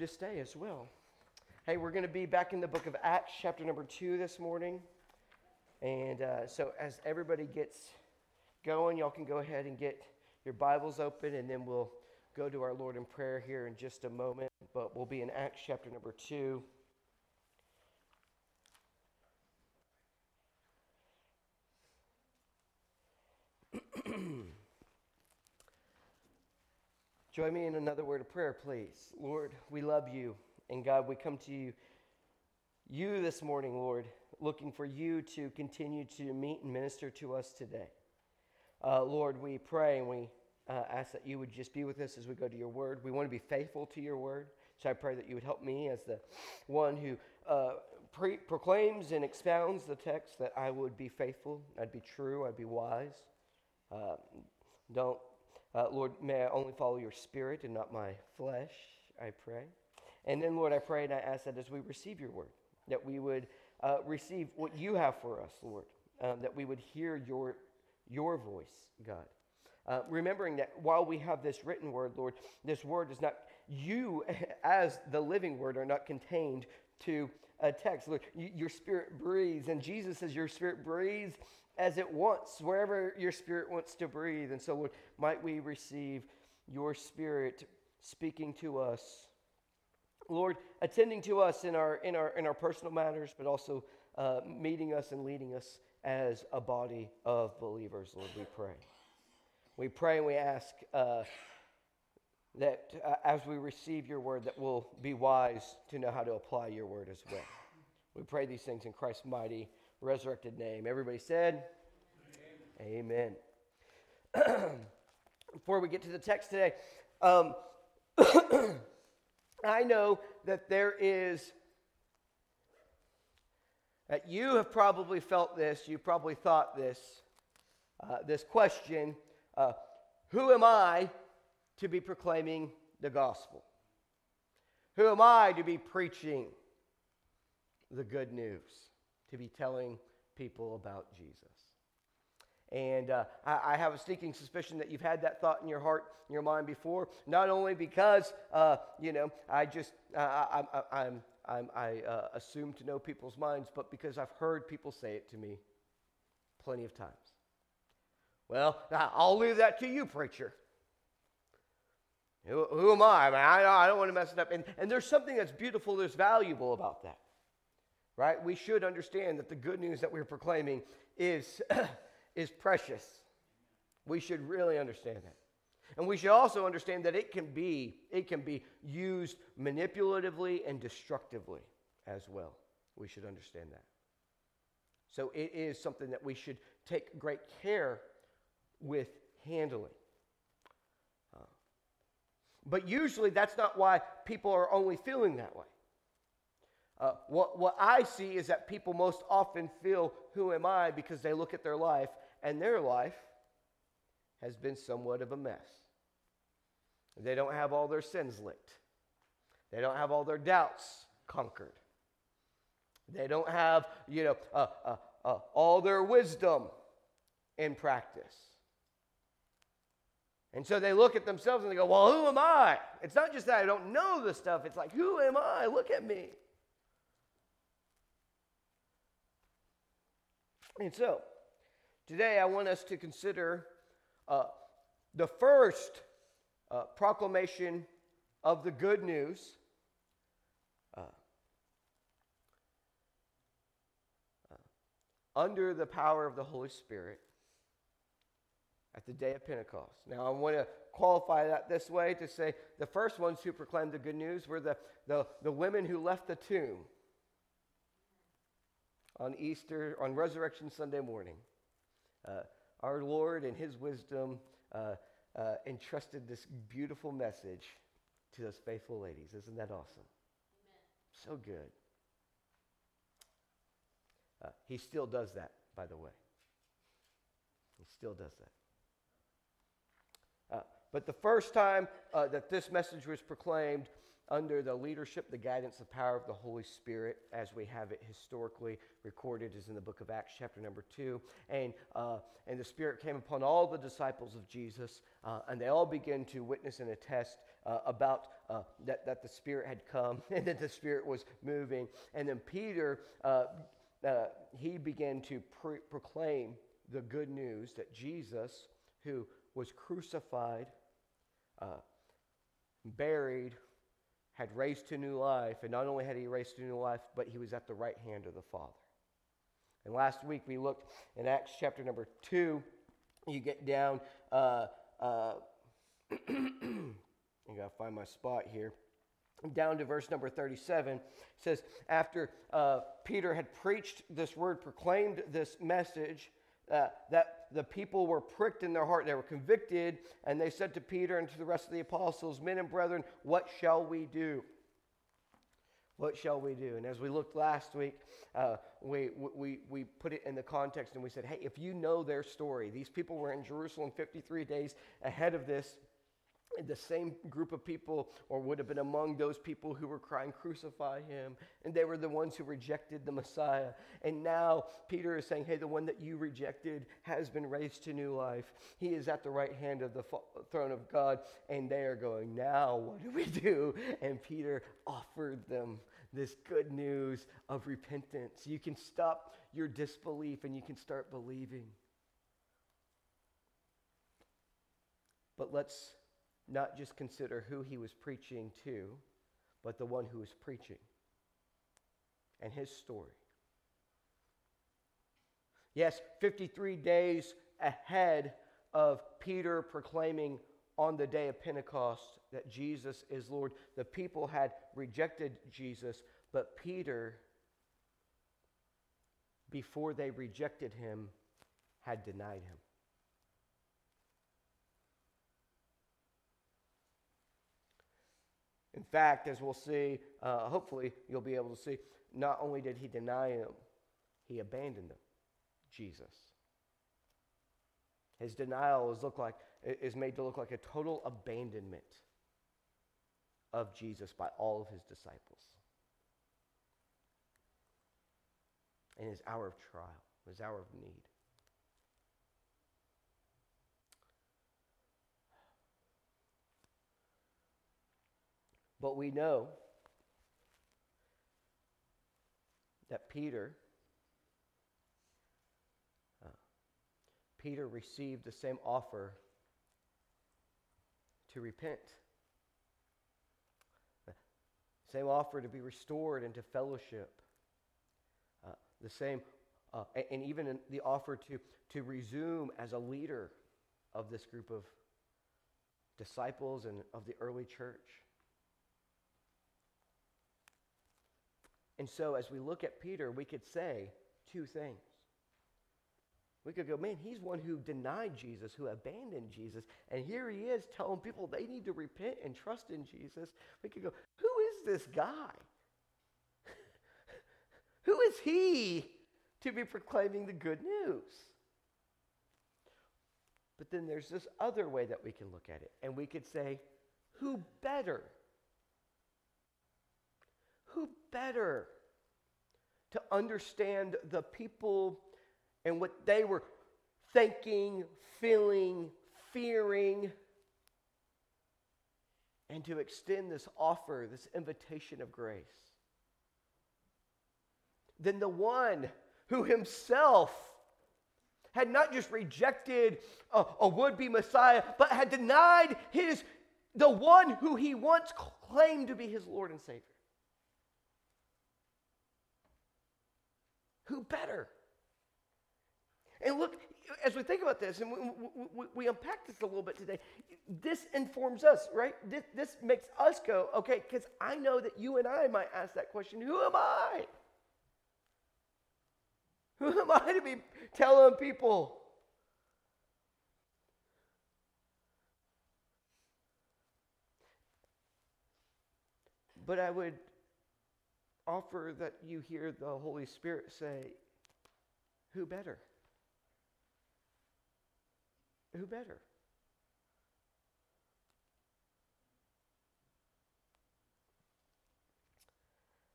to stay as well. Hey, we're going to be back in the book of Acts, chapter number two this morning. And uh, so, as everybody gets going, y'all can go ahead and get your Bibles open, and then we'll go to our Lord in prayer here in just a moment. But we'll be in Acts, chapter number two. Join me in another word of prayer, please. Lord, we love you. And God, we come to you, you this morning, Lord, looking for you to continue to meet and minister to us today. Uh, Lord, we pray and we uh, ask that you would just be with us as we go to your word. We want to be faithful to your word. So I pray that you would help me as the one who uh, pre- proclaims and expounds the text, that I would be faithful, I'd be true, I'd be wise. Uh, don't uh, Lord, may I only follow your spirit and not my flesh, I pray. And then, Lord, I pray and I ask that as we receive your word, that we would uh, receive what you have for us, Lord, um, that we would hear your, your voice, God. Uh, remembering that while we have this written word, Lord, this word is not, you as the living word are not contained to a text. Lord, you, your spirit breathes, and Jesus says your spirit breathes as it wants, wherever your spirit wants to breathe. And so, Lord, might we receive your spirit speaking to us. Lord, attending to us in our, in our, in our personal matters, but also uh, meeting us and leading us as a body of believers, Lord, we pray. We pray and we ask uh, that uh, as we receive your word, that we'll be wise to know how to apply your word as well. We pray these things in Christ's mighty resurrected name. Everybody said, Amen. Amen. Before we get to the text today, um, I know that there is, that you have probably felt this, you probably thought this, uh, this question uh, Who am I to be proclaiming the gospel? Who am I to be preaching the good news? To be telling people about Jesus. And uh, I, I, have a sneaking suspicion that you've had that thought in your heart, in your mind before, not only because, uh, you know, I just, uh, I, I, I'm, I'm, i uh, assume to know people's minds, but because I've heard people say it to me plenty of times. Well, I'll leave that to you, preacher. Who, who am I? I, mean, I, I don't want to mess it up. And, and there's something that's beautiful, there's valuable about that right? We should understand that the good news that we're proclaiming is, is precious. We should really understand that. And we should also understand that it can be, it can be used manipulatively and destructively as well. We should understand that. So it is something that we should take great care with handling. Uh, but usually that's not why people are only feeling that way. Uh, what, what I see is that people most often feel, Who am I? because they look at their life, and their life has been somewhat of a mess. They don't have all their sins licked, they don't have all their doubts conquered. They don't have, you know, uh, uh, uh all their wisdom in practice. And so they look at themselves and they go, Well, who am I? It's not just that I don't know the stuff, it's like, Who am I? Look at me. And so, today I want us to consider uh, the first uh, proclamation of the good news. Uh, uh, under the power of the Holy Spirit at the day of Pentecost. Now, I want to qualify that this way to say the first ones who proclaimed the good news were the, the, the women who left the tomb on Easter, on Resurrection Sunday morning, uh, our Lord in His wisdom uh, uh, entrusted this beautiful message to those faithful ladies. Isn't that awesome? Amen. So good. Uh, he still does that, by the way. He still does that. Uh, but the first time uh, that this message was proclaimed, under the leadership, the guidance, the power of the Holy Spirit, as we have it historically recorded, is in the book of Acts, chapter number two. And, uh, and the Spirit came upon all the disciples of Jesus, uh, and they all began to witness and attest uh, about uh, that, that the Spirit had come and that the Spirit was moving. And then Peter, uh, uh, he began to pre- proclaim the good news that Jesus, who was crucified, buried, had raised to new life, and not only had he raised to new life, but he was at the right hand of the Father. And last week we looked in Acts chapter number 2. You get down, uh, uh, I gotta find my spot here. Down to verse number 37 says, After uh, Peter had preached this word, proclaimed this message, uh, that the people were pricked in their heart. They were convicted, and they said to Peter and to the rest of the apostles, Men and brethren, what shall we do? What shall we do? And as we looked last week, uh, we, we, we put it in the context and we said, hey, if you know their story, these people were in Jerusalem 53 days ahead of this the same group of people, or would have been among those people who were crying, Crucify him. And they were the ones who rejected the Messiah. And now Peter is saying, Hey, the one that you rejected has been raised to new life. He is at the right hand of the throne of God. And they are going, Now what do we do? And Peter offered them this good news of repentance. You can stop your disbelief and you can start believing. But let's not just consider who he was preaching to, but the one who was preaching and his story. Yes, 53 days ahead of Peter proclaiming on the day of Pentecost that Jesus is Lord, the people had rejected Jesus, but Peter, before they rejected him, had denied him. In fact, as we'll see, uh, hopefully you'll be able to see, not only did he deny him, he abandoned him, Jesus. His denial is, look like, is made to look like a total abandonment of Jesus by all of his disciples. In his hour of trial, his hour of need. But we know that Peter uh, Peter received the same offer to repent. The same offer to be restored into fellowship. Uh, the same, uh, and even the offer to, to resume as a leader of this group of disciples and of the early church. And so, as we look at Peter, we could say two things. We could go, man, he's one who denied Jesus, who abandoned Jesus. And here he is telling people they need to repent and trust in Jesus. We could go, who is this guy? who is he to be proclaiming the good news? But then there's this other way that we can look at it. And we could say, who better who better to understand the people and what they were thinking, feeling, fearing, and to extend this offer, this invitation of grace? Than the one who himself had not just rejected a, a would be Messiah, but had denied his, the one who he once claimed to be his Lord and Savior. Who better? And look, as we think about this and we, we, we, unpack this a little bit today, this informs us, right? This, this makes us go, okay, because I know that you and I might ask that question who am I? Who am I to be telling people? But I would offer that you hear the Holy Spirit say, Who better? Who better?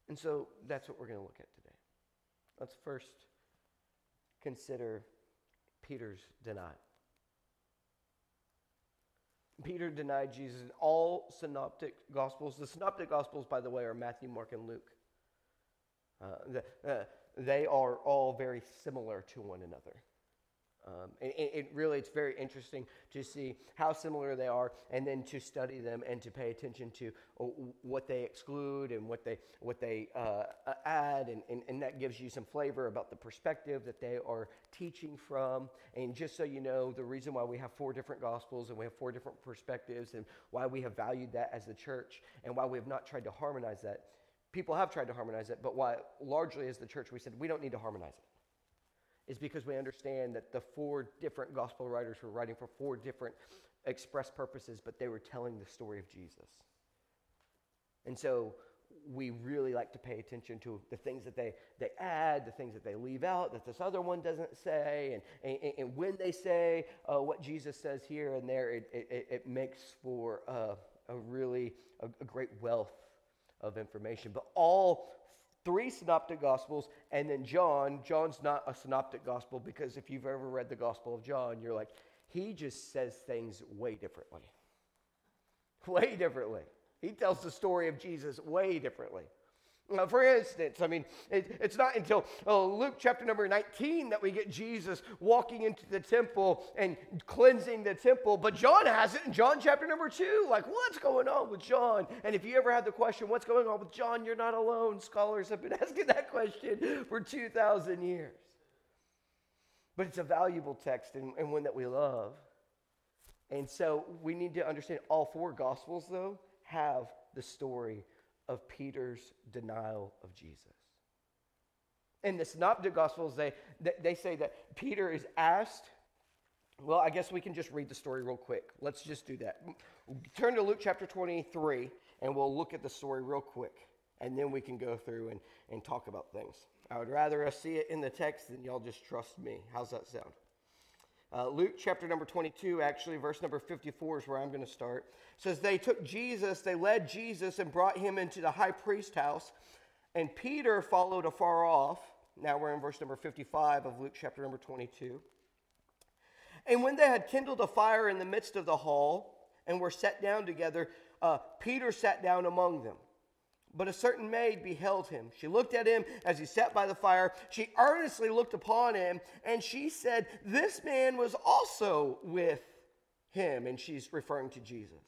And so that's what we're going to look at today. Let's first consider Peter's denial. Peter denied Jesus in all synoptic gospels. The synoptic gospels, by the way, are Matthew, Mark, and Luke. Uh, the, uh, they are all very similar to one another. Um, it, it, really, it's very interesting to see how similar they are, and then to study them and to pay attention to uh, what they exclude and what they what they uh, add, and, and, and that gives you some flavor about the perspective that they are teaching from. And just so you know, the reason why we have four different gospels and we have four different perspectives, and why we have valued that as the church, and why we have not tried to harmonize that. People have tried to harmonize it, but why largely as the church we said we don't need to harmonize it is because we understand that the four different gospel writers were writing for four different express purposes, but they were telling the story of Jesus. And so we really like to pay attention to the things that they, they add, the things that they leave out, that this other one doesn't say. And, and, and when they say uh, what Jesus says here and there, it, it, it makes for uh, a really a, a great wealth of information. But all three synoptic gospels and then john john's not a synoptic gospel because if you've ever read the gospel of john you're like he just says things way differently. Way differently. He tells the story of jesus way differently uh, for instance, I mean, it, it's not until uh, Luke chapter number 19 that we get Jesus walking into the temple and cleansing the temple, but John has it in John chapter number 2. Like, what's going on with John? And if you ever had the question, what's going on with John, you're not alone. Scholars have been asking that question for 2,000 years. But it's a valuable text and, and one that we love. And so we need to understand all four Gospels, though, have the story of Peter's denial of Jesus. In the Synoptic Gospels, they, they say that Peter is asked. Well, I guess we can just read the story real quick. Let's just do that. Turn to Luke chapter 23, and we'll look at the story real quick, and then we can go through and, and talk about things. I would rather us see it in the text than y'all just trust me. How's that sound? Uh, Luke chapter number 22, actually, verse number 54 is where I'm going to start. It says, They took Jesus, they led Jesus and brought him into the high priest house, and Peter followed afar off. Now we're in verse number 55 of Luke chapter number 22. And when they had kindled a fire in the midst of the hall and were set down together, uh, Peter sat down among them. But a certain maid beheld him. She looked at him as he sat by the fire. She earnestly looked upon him, and she said, This man was also with him. And she's referring to Jesus.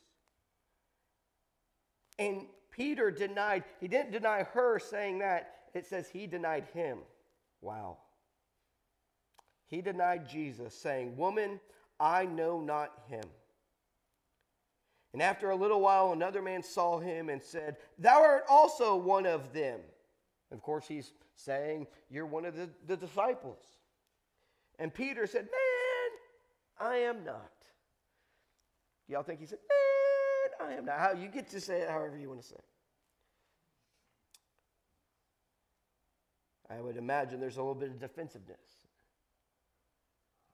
And Peter denied, he didn't deny her saying that. It says he denied him. Wow. He denied Jesus, saying, Woman, I know not him. And after a little while, another man saw him and said, Thou art also one of them. Of course, he's saying, You're one of the, the disciples. And Peter said, Man, I am not. Y'all think he said, Man, I am not. How you get to say it however you want to say it. I would imagine there's a little bit of defensiveness,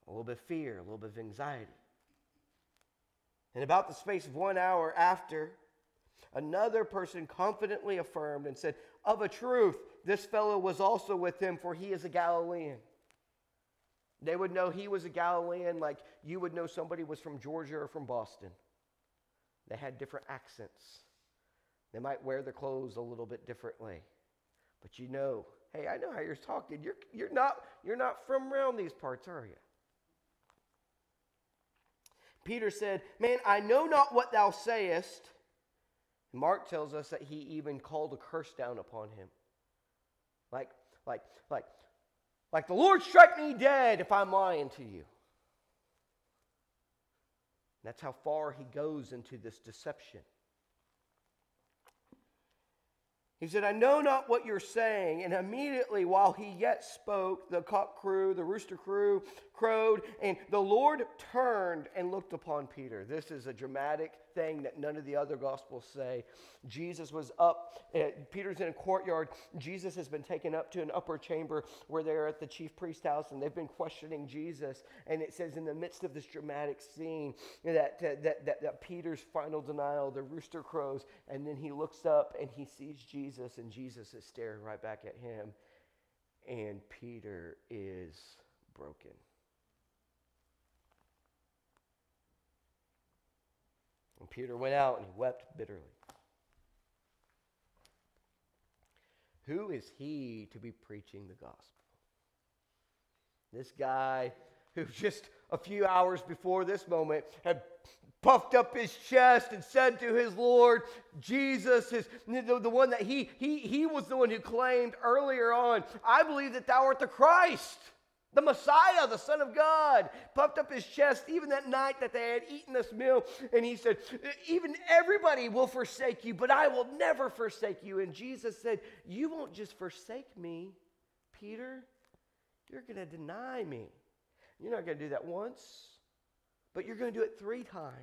a little bit of fear, a little bit of anxiety. And about the space of one hour after, another person confidently affirmed and said, Of a truth, this fellow was also with him, for he is a Galilean. They would know he was a Galilean like you would know somebody was from Georgia or from Boston. They had different accents. They might wear their clothes a little bit differently. But you know, hey, I know how you're talking. You're, you're, not, you're not from around these parts, are you? Peter said, Man, I know not what thou sayest. Mark tells us that he even called a curse down upon him. Like, like, like, like the Lord strike me dead if I'm lying to you. That's how far he goes into this deception. He said, I know not what you're saying. And immediately, while he yet spoke, the cock crew, the rooster crew, crowed, and the Lord turned and looked upon Peter. This is a dramatic thing that none of the other gospels say. Jesus was up, uh, Peter's in a courtyard. Jesus has been taken up to an upper chamber where they're at the chief priest's house and they've been questioning Jesus. And it says, in the midst of this dramatic scene, that, uh, that, that, that Peter's final denial, the rooster crows, and then he looks up and he sees Jesus, and Jesus is staring right back at him. And Peter is broken. And Peter went out and he wept bitterly. Who is he to be preaching the gospel? This guy who just a few hours before this moment had puffed up his chest and said to his Lord, Jesus, his, the, the one that he, he, he was the one who claimed earlier on, I believe that thou art the Christ, the Messiah, the Son of God, puffed up his chest even that night that they had eaten this meal. And he said, Even everybody will forsake you, but I will never forsake you. And Jesus said, You won't just forsake me, Peter, you're going to deny me. You're not going to do that once, but you're going to do it three times.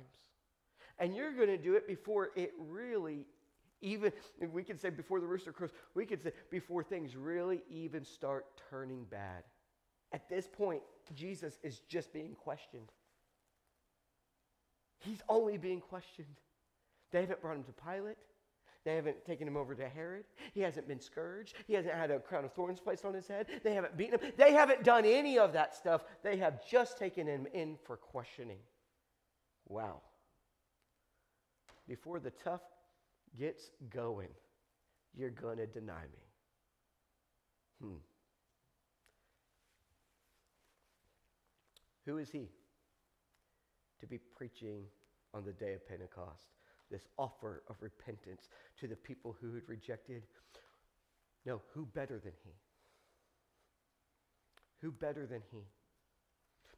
And you're going to do it before it really even, we could say before the rooster crows, we could say before things really even start turning bad. At this point, Jesus is just being questioned. He's only being questioned. They haven't brought him to Pilate. They haven't taken him over to Herod. He hasn't been scourged. He hasn't had a crown of thorns placed on his head. They haven't beaten him. They haven't done any of that stuff. They have just taken him in for questioning. Wow. Before the tough gets going, you're going to deny me. Hmm. Who is he to be preaching on the day of Pentecost? this offer of repentance to the people who had rejected. No, who better than he? Who better than he?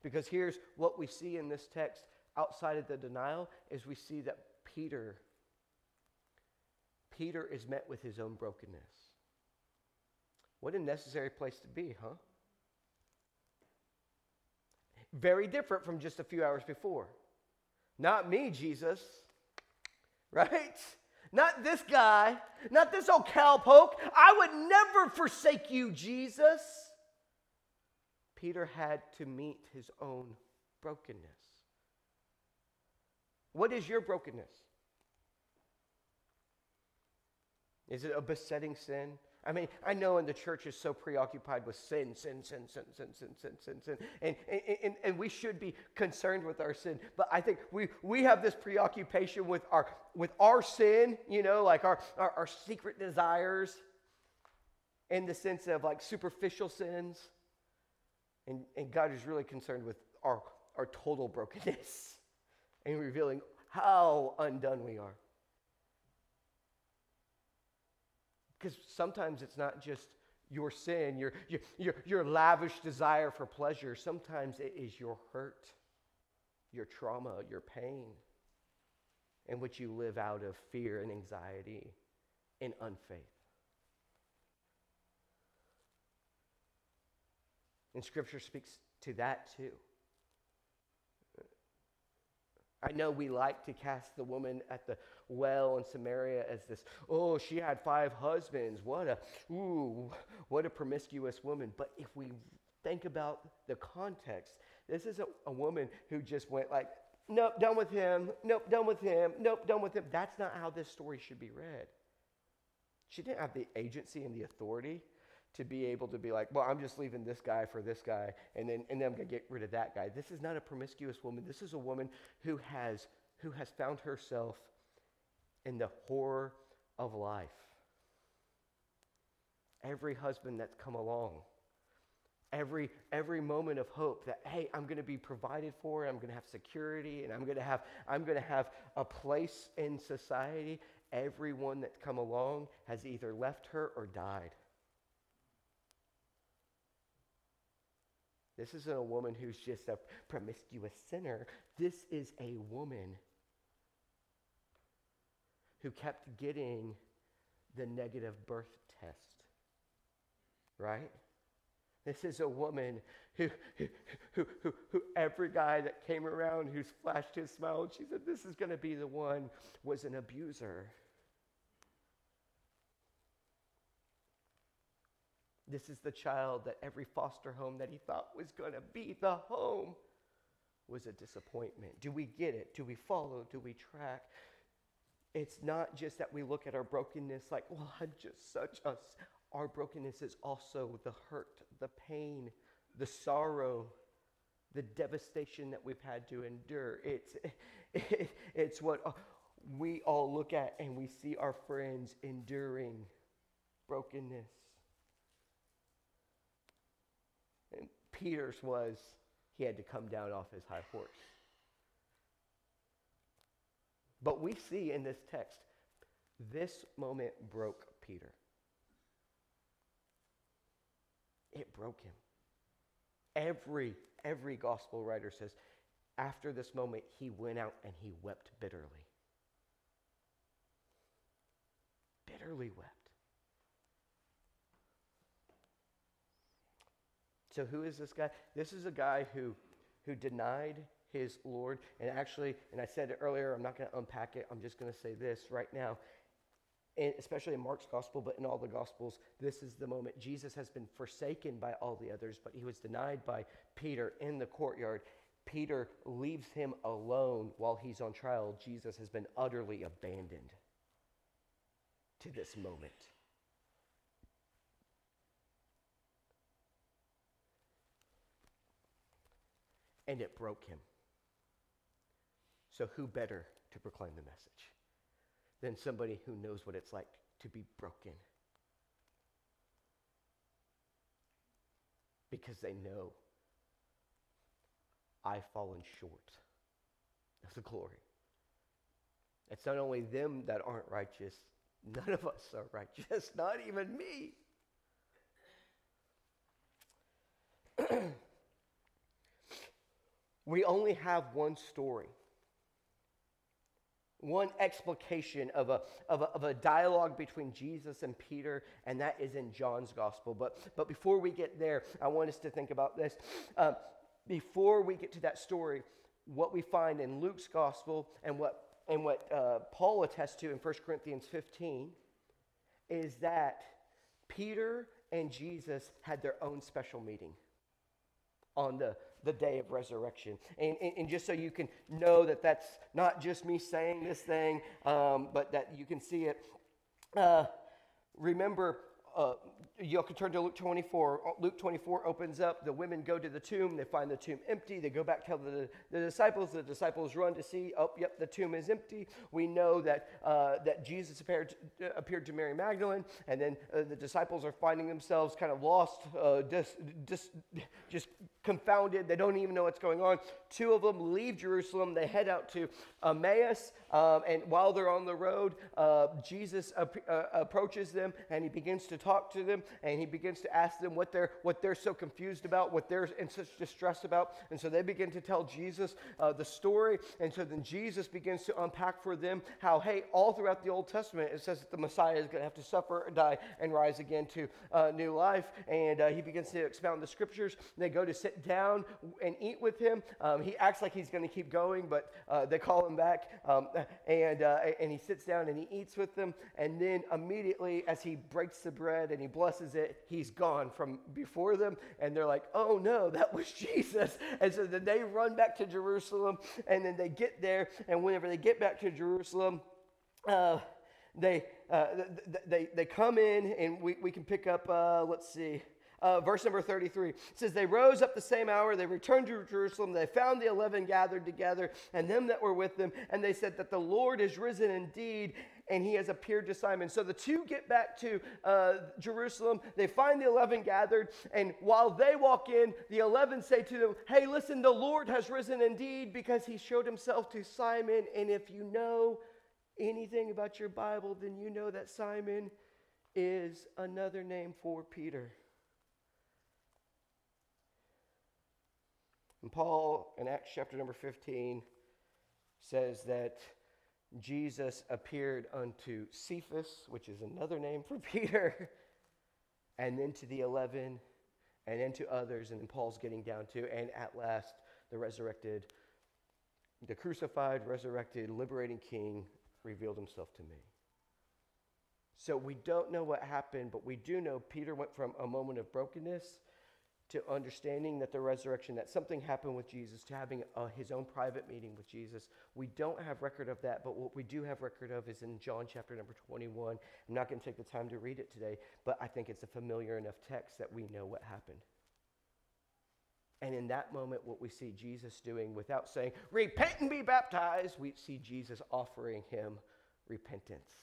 Because here's what we see in this text outside of the denial is we see that Peter Peter is met with his own brokenness. What a necessary place to be, huh? Very different from just a few hours before. Not me, Jesus right? Not this guy, not this old cowpoke. I would never forsake you, Jesus. Peter had to meet his own brokenness. What is your brokenness? Is it a besetting sin? I mean, I know in the church is so preoccupied with sin, sin, sin, sin, sin, sin, sin, sin, sin. And, and, and we should be concerned with our sin. But I think we, we have this preoccupation with our, with our sin, you know, like our, our, our secret desires in the sense of like superficial sins. And, and God is really concerned with our, our total brokenness and revealing how undone we are. Because sometimes it's not just your sin, your, your, your, your lavish desire for pleasure. Sometimes it is your hurt, your trauma, your pain, in which you live out of fear and anxiety and unfaith. And Scripture speaks to that too. I know we like to cast the woman at the well in Samaria as this, oh, she had five husbands. What a, ooh, what a promiscuous woman. But if we think about the context, this is a, a woman who just went like, nope, done with him. Nope, done with him. Nope, done with him. That's not how this story should be read. She didn't have the agency and the authority to be able to be like, well, I'm just leaving this guy for this guy, and then and then I'm gonna get rid of that guy. This is not a promiscuous woman. This is a woman who has who has found herself in the horror of life. Every husband that's come along, every every moment of hope that hey, I'm gonna be provided for, I'm gonna have security, and I'm gonna have I'm gonna have a place in society. Everyone that's come along has either left her or died. This isn't a woman who's just a promiscuous sinner. This is a woman who kept getting the negative birth test. Right? This is a woman who, who, who, who, every guy that came around who's flashed his smile, and she said, This is going to be the one, was an abuser. This is the child that every foster home that he thought was going to be the home was a disappointment. Do we get it? Do we follow? Do we track? It's not just that we look at our brokenness like, well, I'm just such a. Our brokenness is also the hurt, the pain, the sorrow, the devastation that we've had to endure. It's, it, it's what uh, we all look at and we see our friends enduring brokenness. And Peter's was he had to come down off his high horse. But we see in this text, this moment broke Peter. It broke him. Every, every gospel writer says, after this moment, he went out and he wept bitterly. Bitterly wept. So, who is this guy? This is a guy who, who denied his Lord. And actually, and I said it earlier, I'm not going to unpack it. I'm just going to say this right now. And especially in Mark's gospel, but in all the gospels, this is the moment. Jesus has been forsaken by all the others, but he was denied by Peter in the courtyard. Peter leaves him alone while he's on trial. Jesus has been utterly abandoned to this moment. And it broke him. So, who better to proclaim the message than somebody who knows what it's like to be broken? Because they know I've fallen short of the glory. It's not only them that aren't righteous, none of us are righteous, not even me. we only have one story one explication of a, of, a, of a dialogue between Jesus and Peter, and that is in John's gospel. But, but before we get there, I want us to think about this. Uh, before we get to that story, what we find in Luke's gospel and what, and what uh, Paul attests to in 1 Corinthians 15 is that Peter and Jesus had their own special meeting on the the day of resurrection. And, and, and, just so you can know that that's not just me saying this thing, um, but that you can see it. Uh, remember, uh, you can turn to Luke 24. Uh, Luke 24 opens up. The women go to the tomb. They find the tomb empty. They go back, tell the, the disciples. The disciples run to see, oh, yep, the tomb is empty. We know that, uh, that Jesus appeared, uh, appeared to Mary Magdalene, and then uh, the disciples are finding themselves kind of lost, uh, dis, dis, just confounded. They don't even know what's going on. Two of them leave Jerusalem. They head out to Emmaus, um, and while they're on the road, Jesus ap- approaches them and he begins to talk to them and he begins to ask them what they're, what they're so confused about, what they're in such distress about. And so they begin to tell Jesus uh, the story. And so then Jesus begins to unpack for them how, hey, all throughout the Old Testament, it says that the Messiah is going to have to suffer, die, and rise again to uh, new life. And uh, he begins to expound the scriptures. They go to sit down and eat with him. Um, he acts like he's going to keep going, but uh, they call him back. Um, and, uh, and he sits down and he eats with them. And then immediately, as he breaks the bread and he blesses it, he's gone from before them. And they're like, oh no, that was Jesus. And so then they run back to Jerusalem. And then they get there. And whenever they get back to Jerusalem, uh, they, uh, they, they come in, and we, we can pick up, uh, let's see. Uh, verse number 33 it says, They rose up the same hour, they returned to Jerusalem, they found the eleven gathered together, and them that were with them, and they said that the Lord is risen indeed, and he has appeared to Simon. So the two get back to uh, Jerusalem. They find the 11 gathered. And while they walk in, the 11 say to them, Hey, listen, the Lord has risen indeed because he showed himself to Simon. And if you know anything about your Bible, then you know that Simon is another name for Peter. And Paul in Acts chapter number 15 says that Jesus appeared unto Cephas, which is another name for Peter, and then to the eleven, and then to others, and then Paul's getting down to, and at last, the resurrected, the crucified, resurrected, liberating king revealed himself to me. So we don't know what happened, but we do know Peter went from a moment of brokenness to understanding that the resurrection, that something happened with Jesus, to having his own private meeting with Jesus. We don't have record of that, but what we do have record of is in John chapter number 21. I'm not going to take the time to read it today, but I think it's a familiar enough text that we know what happened. And in that moment, what we see Jesus doing without saying, Repent and be baptized, we see Jesus offering him repentance.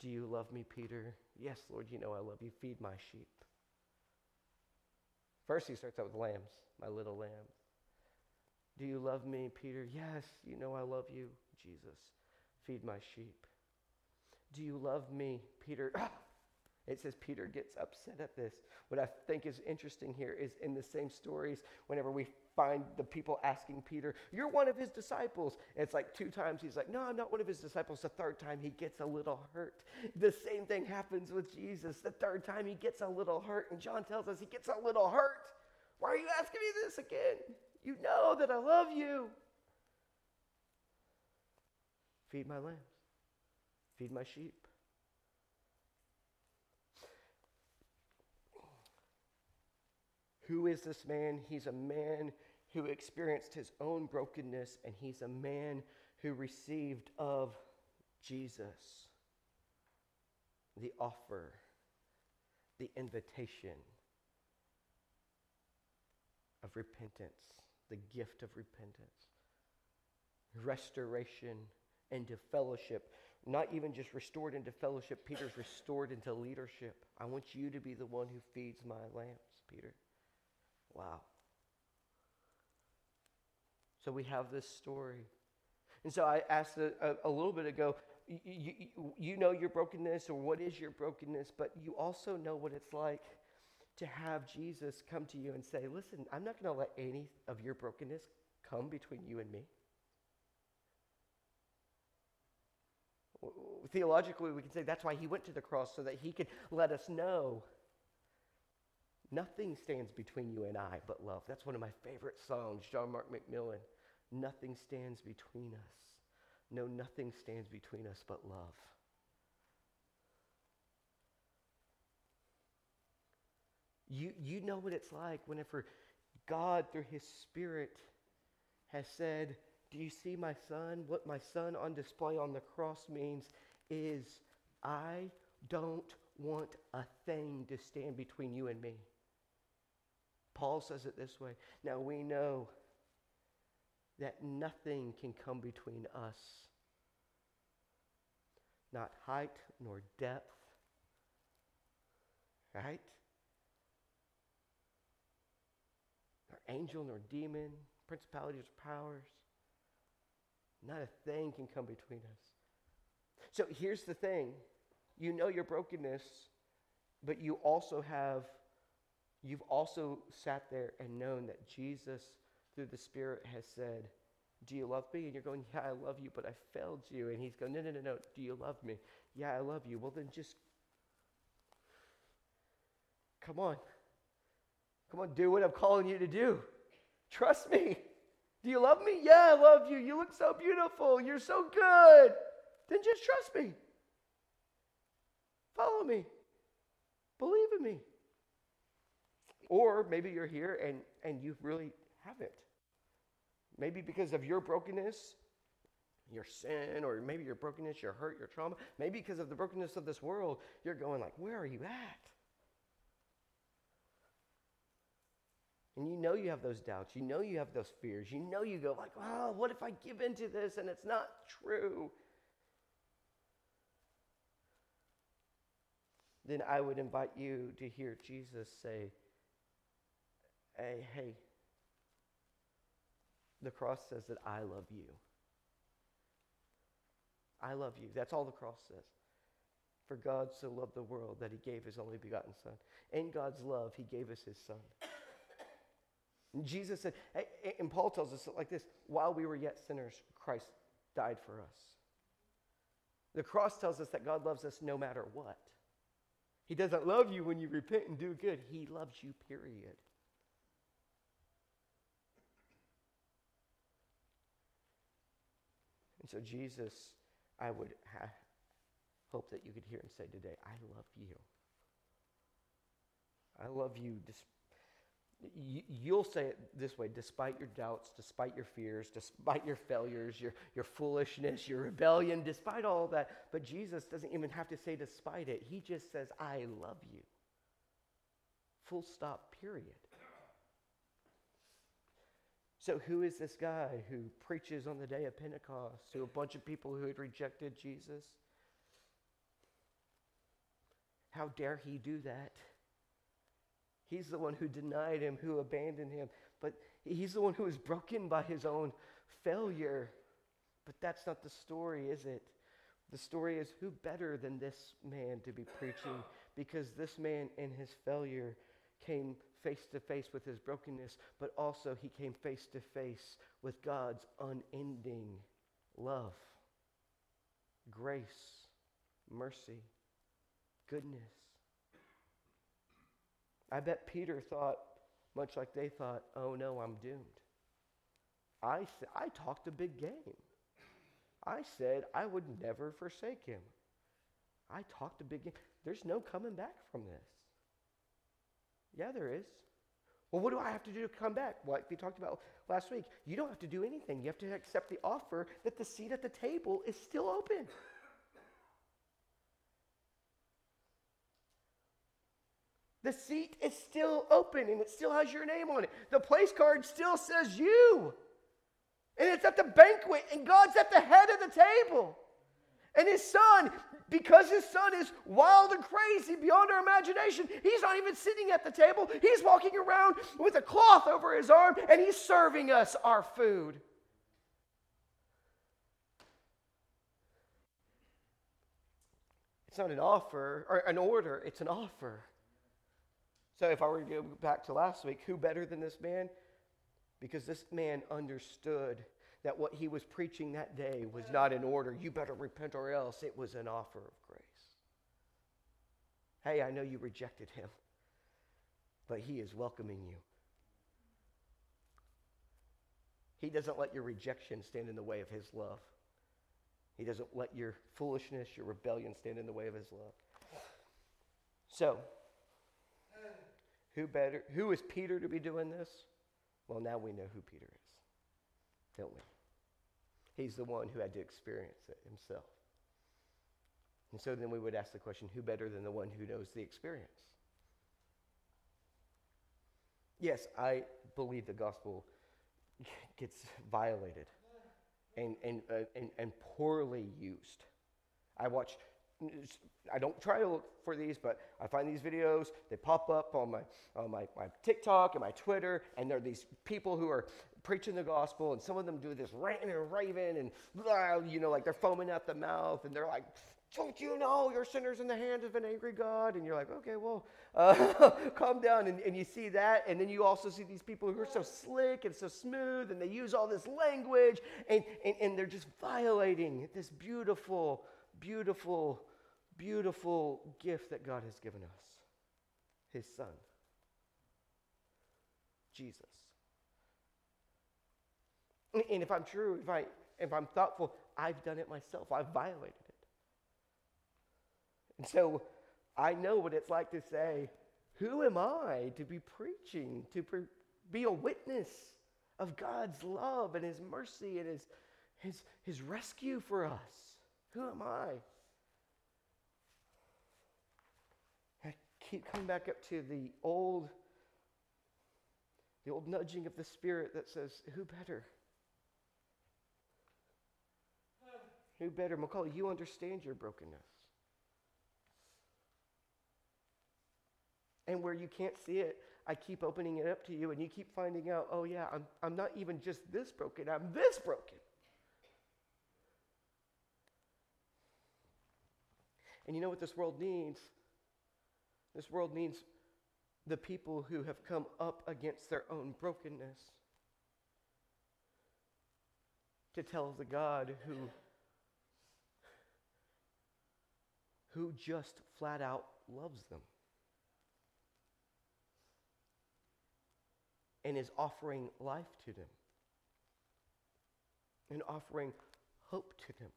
Do you love me, Peter? Yes, Lord, you know I love you. Feed my sheep. First, he starts out with lambs, my little lambs. Do you love me, Peter? Yes, you know I love you, Jesus. Feed my sheep. Do you love me, Peter? It says Peter gets upset at this. What I think is interesting here is in the same stories, whenever we find the people asking Peter, You're one of his disciples. it's like two times he's like, No, I'm not one of his disciples. The third time he gets a little hurt. The same thing happens with Jesus. The third time he gets a little hurt. And John tells us he gets a little hurt. Why are you asking me this again? You know that I love you. Feed my lambs, feed my sheep. Who is this man? He's a man who experienced his own brokenness, and he's a man who received of Jesus the offer, the invitation of repentance, the gift of repentance, restoration into fellowship. Not even just restored into fellowship, Peter's restored into leadership. I want you to be the one who feeds my lambs, Peter. Wow. So we have this story. And so I asked a, a, a little bit ago, you, you, you know your brokenness or what is your brokenness, but you also know what it's like to have Jesus come to you and say, Listen, I'm not going to let any of your brokenness come between you and me. Theologically, we can say that's why he went to the cross so that he could let us know Nothing stands between you and I but love. That's one of my favorite songs, John Mark McMillan. Nothing stands between us. No, nothing stands between us but love. You, you know what it's like whenever God, through His Spirit, has said, Do you see my son? What my son on display on the cross means is, I don't want a thing to stand between you and me. Paul says it this way Now we know that nothing can come between us, not height nor depth, right? Nor angel nor demon, principalities or powers. Not a thing can come between us. So here's the thing you know your brokenness, but you also have you've also sat there and known that Jesus, through the Spirit, has said, Do you love me? And you're going, Yeah, I love you, but I failed you. And he's going, No, no, no, no. Do you love me? Yeah, I love you. Well, then just come on. Come on, do what I'm calling you to do. Trust me. Do you love me? Yeah, I love you. You look so beautiful. You're so good. Then just trust me. Follow me. Believe in me. Or maybe you're here and, and you really haven't. Maybe because of your brokenness, your sin, or maybe your brokenness, your hurt, your trauma. Maybe because of the brokenness of this world, you're going like, where are you at? And you know you have those doubts. You know you have those fears. You know you go like, oh, what if I give into this and it's not true? Then I would invite you to hear Jesus say, hey, hey, the cross says that I love you. I love you. That's all the cross says. For God so loved the world that he gave his only begotten Son. In God's love, he gave us his Son. And Jesus said, and Paul tells us like this while we were yet sinners, Christ died for us. The cross tells us that God loves us no matter what. He doesn't love you when you repent and do good, He loves you, period. And so, Jesus, I would ha- hope that you could hear and say today, I love you. I love you. You'll say it this way despite your doubts, despite your fears, despite your failures, your, your foolishness, your rebellion, despite all that. But Jesus doesn't even have to say despite it. He just says, I love you. Full stop, period. So, who is this guy who preaches on the day of Pentecost to a bunch of people who had rejected Jesus? How dare he do that? He's the one who denied him, who abandoned him, but he's the one who was broken by his own failure. But that's not the story, is it? The story is who better than this man to be preaching? Because this man in his failure came face to face with his brokenness, but also he came face to face with God's unending love, grace, mercy, goodness. I bet Peter thought, much like they thought, oh no, I'm doomed. I, I talked a big game. I said I would never forsake him. I talked a big game. There's no coming back from this. Yeah, there is. Well, what do I have to do to come back? Like we talked about last week, you don't have to do anything. You have to accept the offer that the seat at the table is still open. The seat is still open and it still has your name on it. The place card still says you. And it's at the banquet, and God's at the head of the table. And his son, because his son is wild and crazy beyond our imagination, he's not even sitting at the table. He's walking around with a cloth over his arm, and he's serving us our food. It's not an offer or an order, it's an offer. So if I were to go back to last week, who better than this man? Because this man understood that what he was preaching that day was not in order, you better repent or else. It was an offer of grace. Hey, I know you rejected him, but he is welcoming you. He doesn't let your rejection stand in the way of his love. He doesn't let your foolishness, your rebellion stand in the way of his love. So, who better? Who is Peter to be doing this? Well, now we know who Peter is, don't we? He's the one who had to experience it himself. And so then we would ask the question who better than the one who knows the experience? Yes, I believe the gospel gets violated and, and, uh, and, and poorly used. I watch I don't try to look for these, but I find these videos. They pop up on my, on my, my TikTok and my Twitter, and there are these people who are preaching the gospel, and some of them do this ranting and raving, and you know, like they're foaming at the mouth, and they're like, "Don't you know you're sinners in the hands of an angry God?" And you're like, "Okay, well, uh, calm down." And, and you see that, and then you also see these people who are so slick and so smooth, and they use all this language, and, and, and they're just violating this beautiful beautiful, beautiful gift that God has given us His Son, Jesus. And if I'm true, if, I, if I'm thoughtful, I've done it myself, I've violated it. And so I know what it's like to say, Who am I to be preaching, to pre- be a witness of God's love and His mercy and His, His, His rescue for us? Who am I? I keep coming back up to the old, the old nudging of the Spirit that says, Who better? Who better? McCall, you understand your brokenness. And where you can't see it, I keep opening it up to you, and you keep finding out, oh, yeah, I'm, I'm not even just this broken, I'm this broken. And you know what this world needs? This world needs the people who have come up against their own brokenness to tell the God who who just flat out loves them and is offering life to them and offering hope to them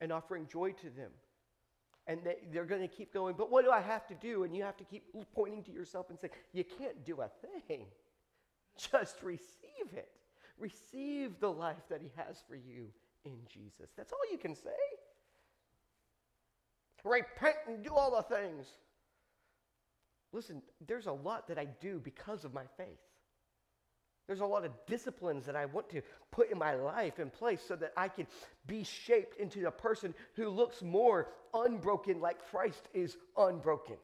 and offering joy to them and they, they're going to keep going, but what do I have to do? And you have to keep pointing to yourself and say, you can't do a thing. Just receive it. Receive the life that He has for you in Jesus. That's all you can say. Repent and do all the things. Listen, there's a lot that I do because of my faith. There's a lot of disciplines that I want to put in my life in place so that I can be shaped into a person who looks more unbroken like Christ is unbroken.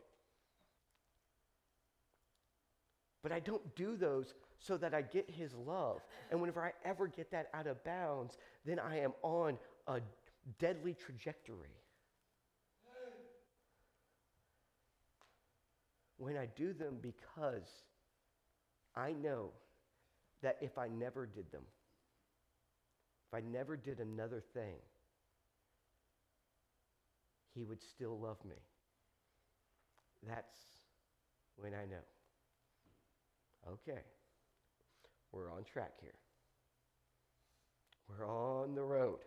But I don't do those so that I get his love. And whenever I ever get that out of bounds, then I am on a deadly trajectory. When I do them because I know that if I never did them, if I never did another thing, he would still love me. That's when I know. Okay, we're on track here. We're on the road.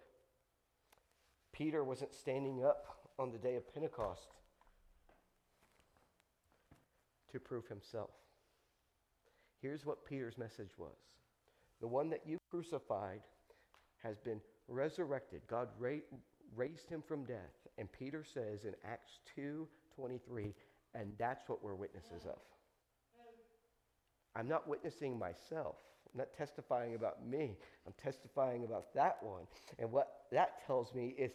Peter wasn't standing up on the day of Pentecost to prove himself. Here's what Peter's message was The one that you crucified has been resurrected. God ra- raised him from death. And Peter says in Acts 2 23, and that's what we're witnesses of. I'm not witnessing myself. I'm not testifying about me. I'm testifying about that one. And what that tells me is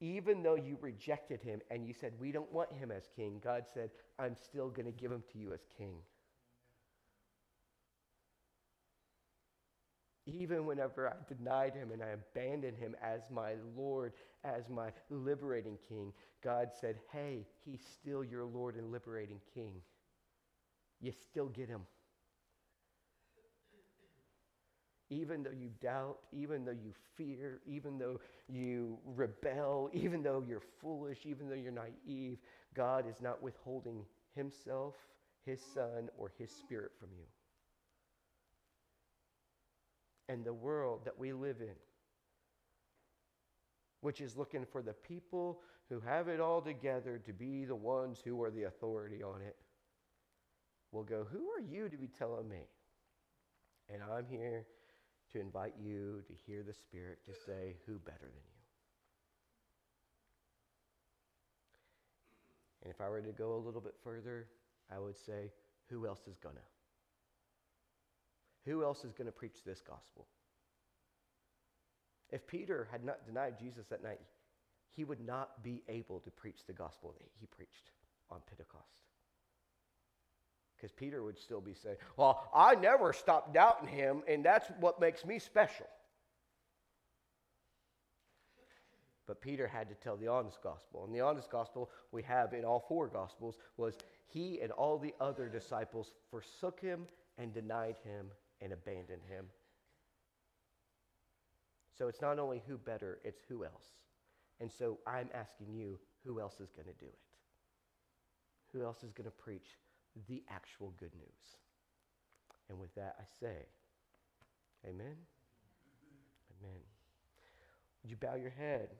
even though you rejected him and you said, We don't want him as king, God said, I'm still going to give him to you as king. Even whenever I denied him and I abandoned him as my Lord, as my liberating king, God said, Hey, he's still your Lord and liberating king. You still get him even though you doubt, even though you fear, even though you rebel, even though you're foolish, even though you're naive, God is not withholding Himself, His Son, or His Spirit from you. And the world that we live in, which is looking for the people who have it all together to be the ones who are the authority on it, will go, Who are you to be telling me? And I'm here to invite you to hear the Spirit to say, Who better than you? And if I were to go a little bit further, I would say, Who else is gonna? Who else is to preach this gospel? If Peter had not denied Jesus that night, he would not be able to preach the gospel that he preached on Pentecost. Because Peter would still be saying, Well, I never stopped doubting him, and that's what makes me special. But Peter had to tell the honest gospel. And the honest gospel we have in all four gospels was he and all the other disciples forsook him and denied him and abandoned him. So it's not only who better, it's who else. And so I'm asking you, who else is going to do it? Who else is going to preach the actual good news. And with that, I say, Amen. Amen. Would you bow your head?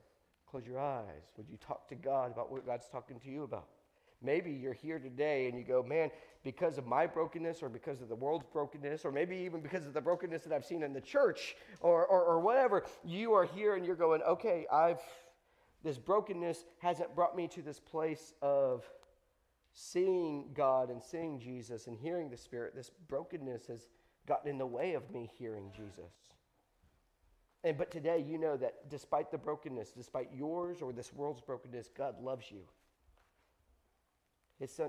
Close your eyes. Would you talk to God about what God's talking to you about? Maybe you're here today and you go, man, because of my brokenness or because of the world's brokenness, or maybe even because of the brokenness that I've seen in the church or, or, or whatever, you are here and you're going, okay, I've, this brokenness hasn't brought me to this place of seeing God and seeing Jesus and hearing the Spirit, this brokenness has gotten in the way of me hearing Jesus. And but today you know that despite the brokenness, despite yours or this world's brokenness, God loves you. His son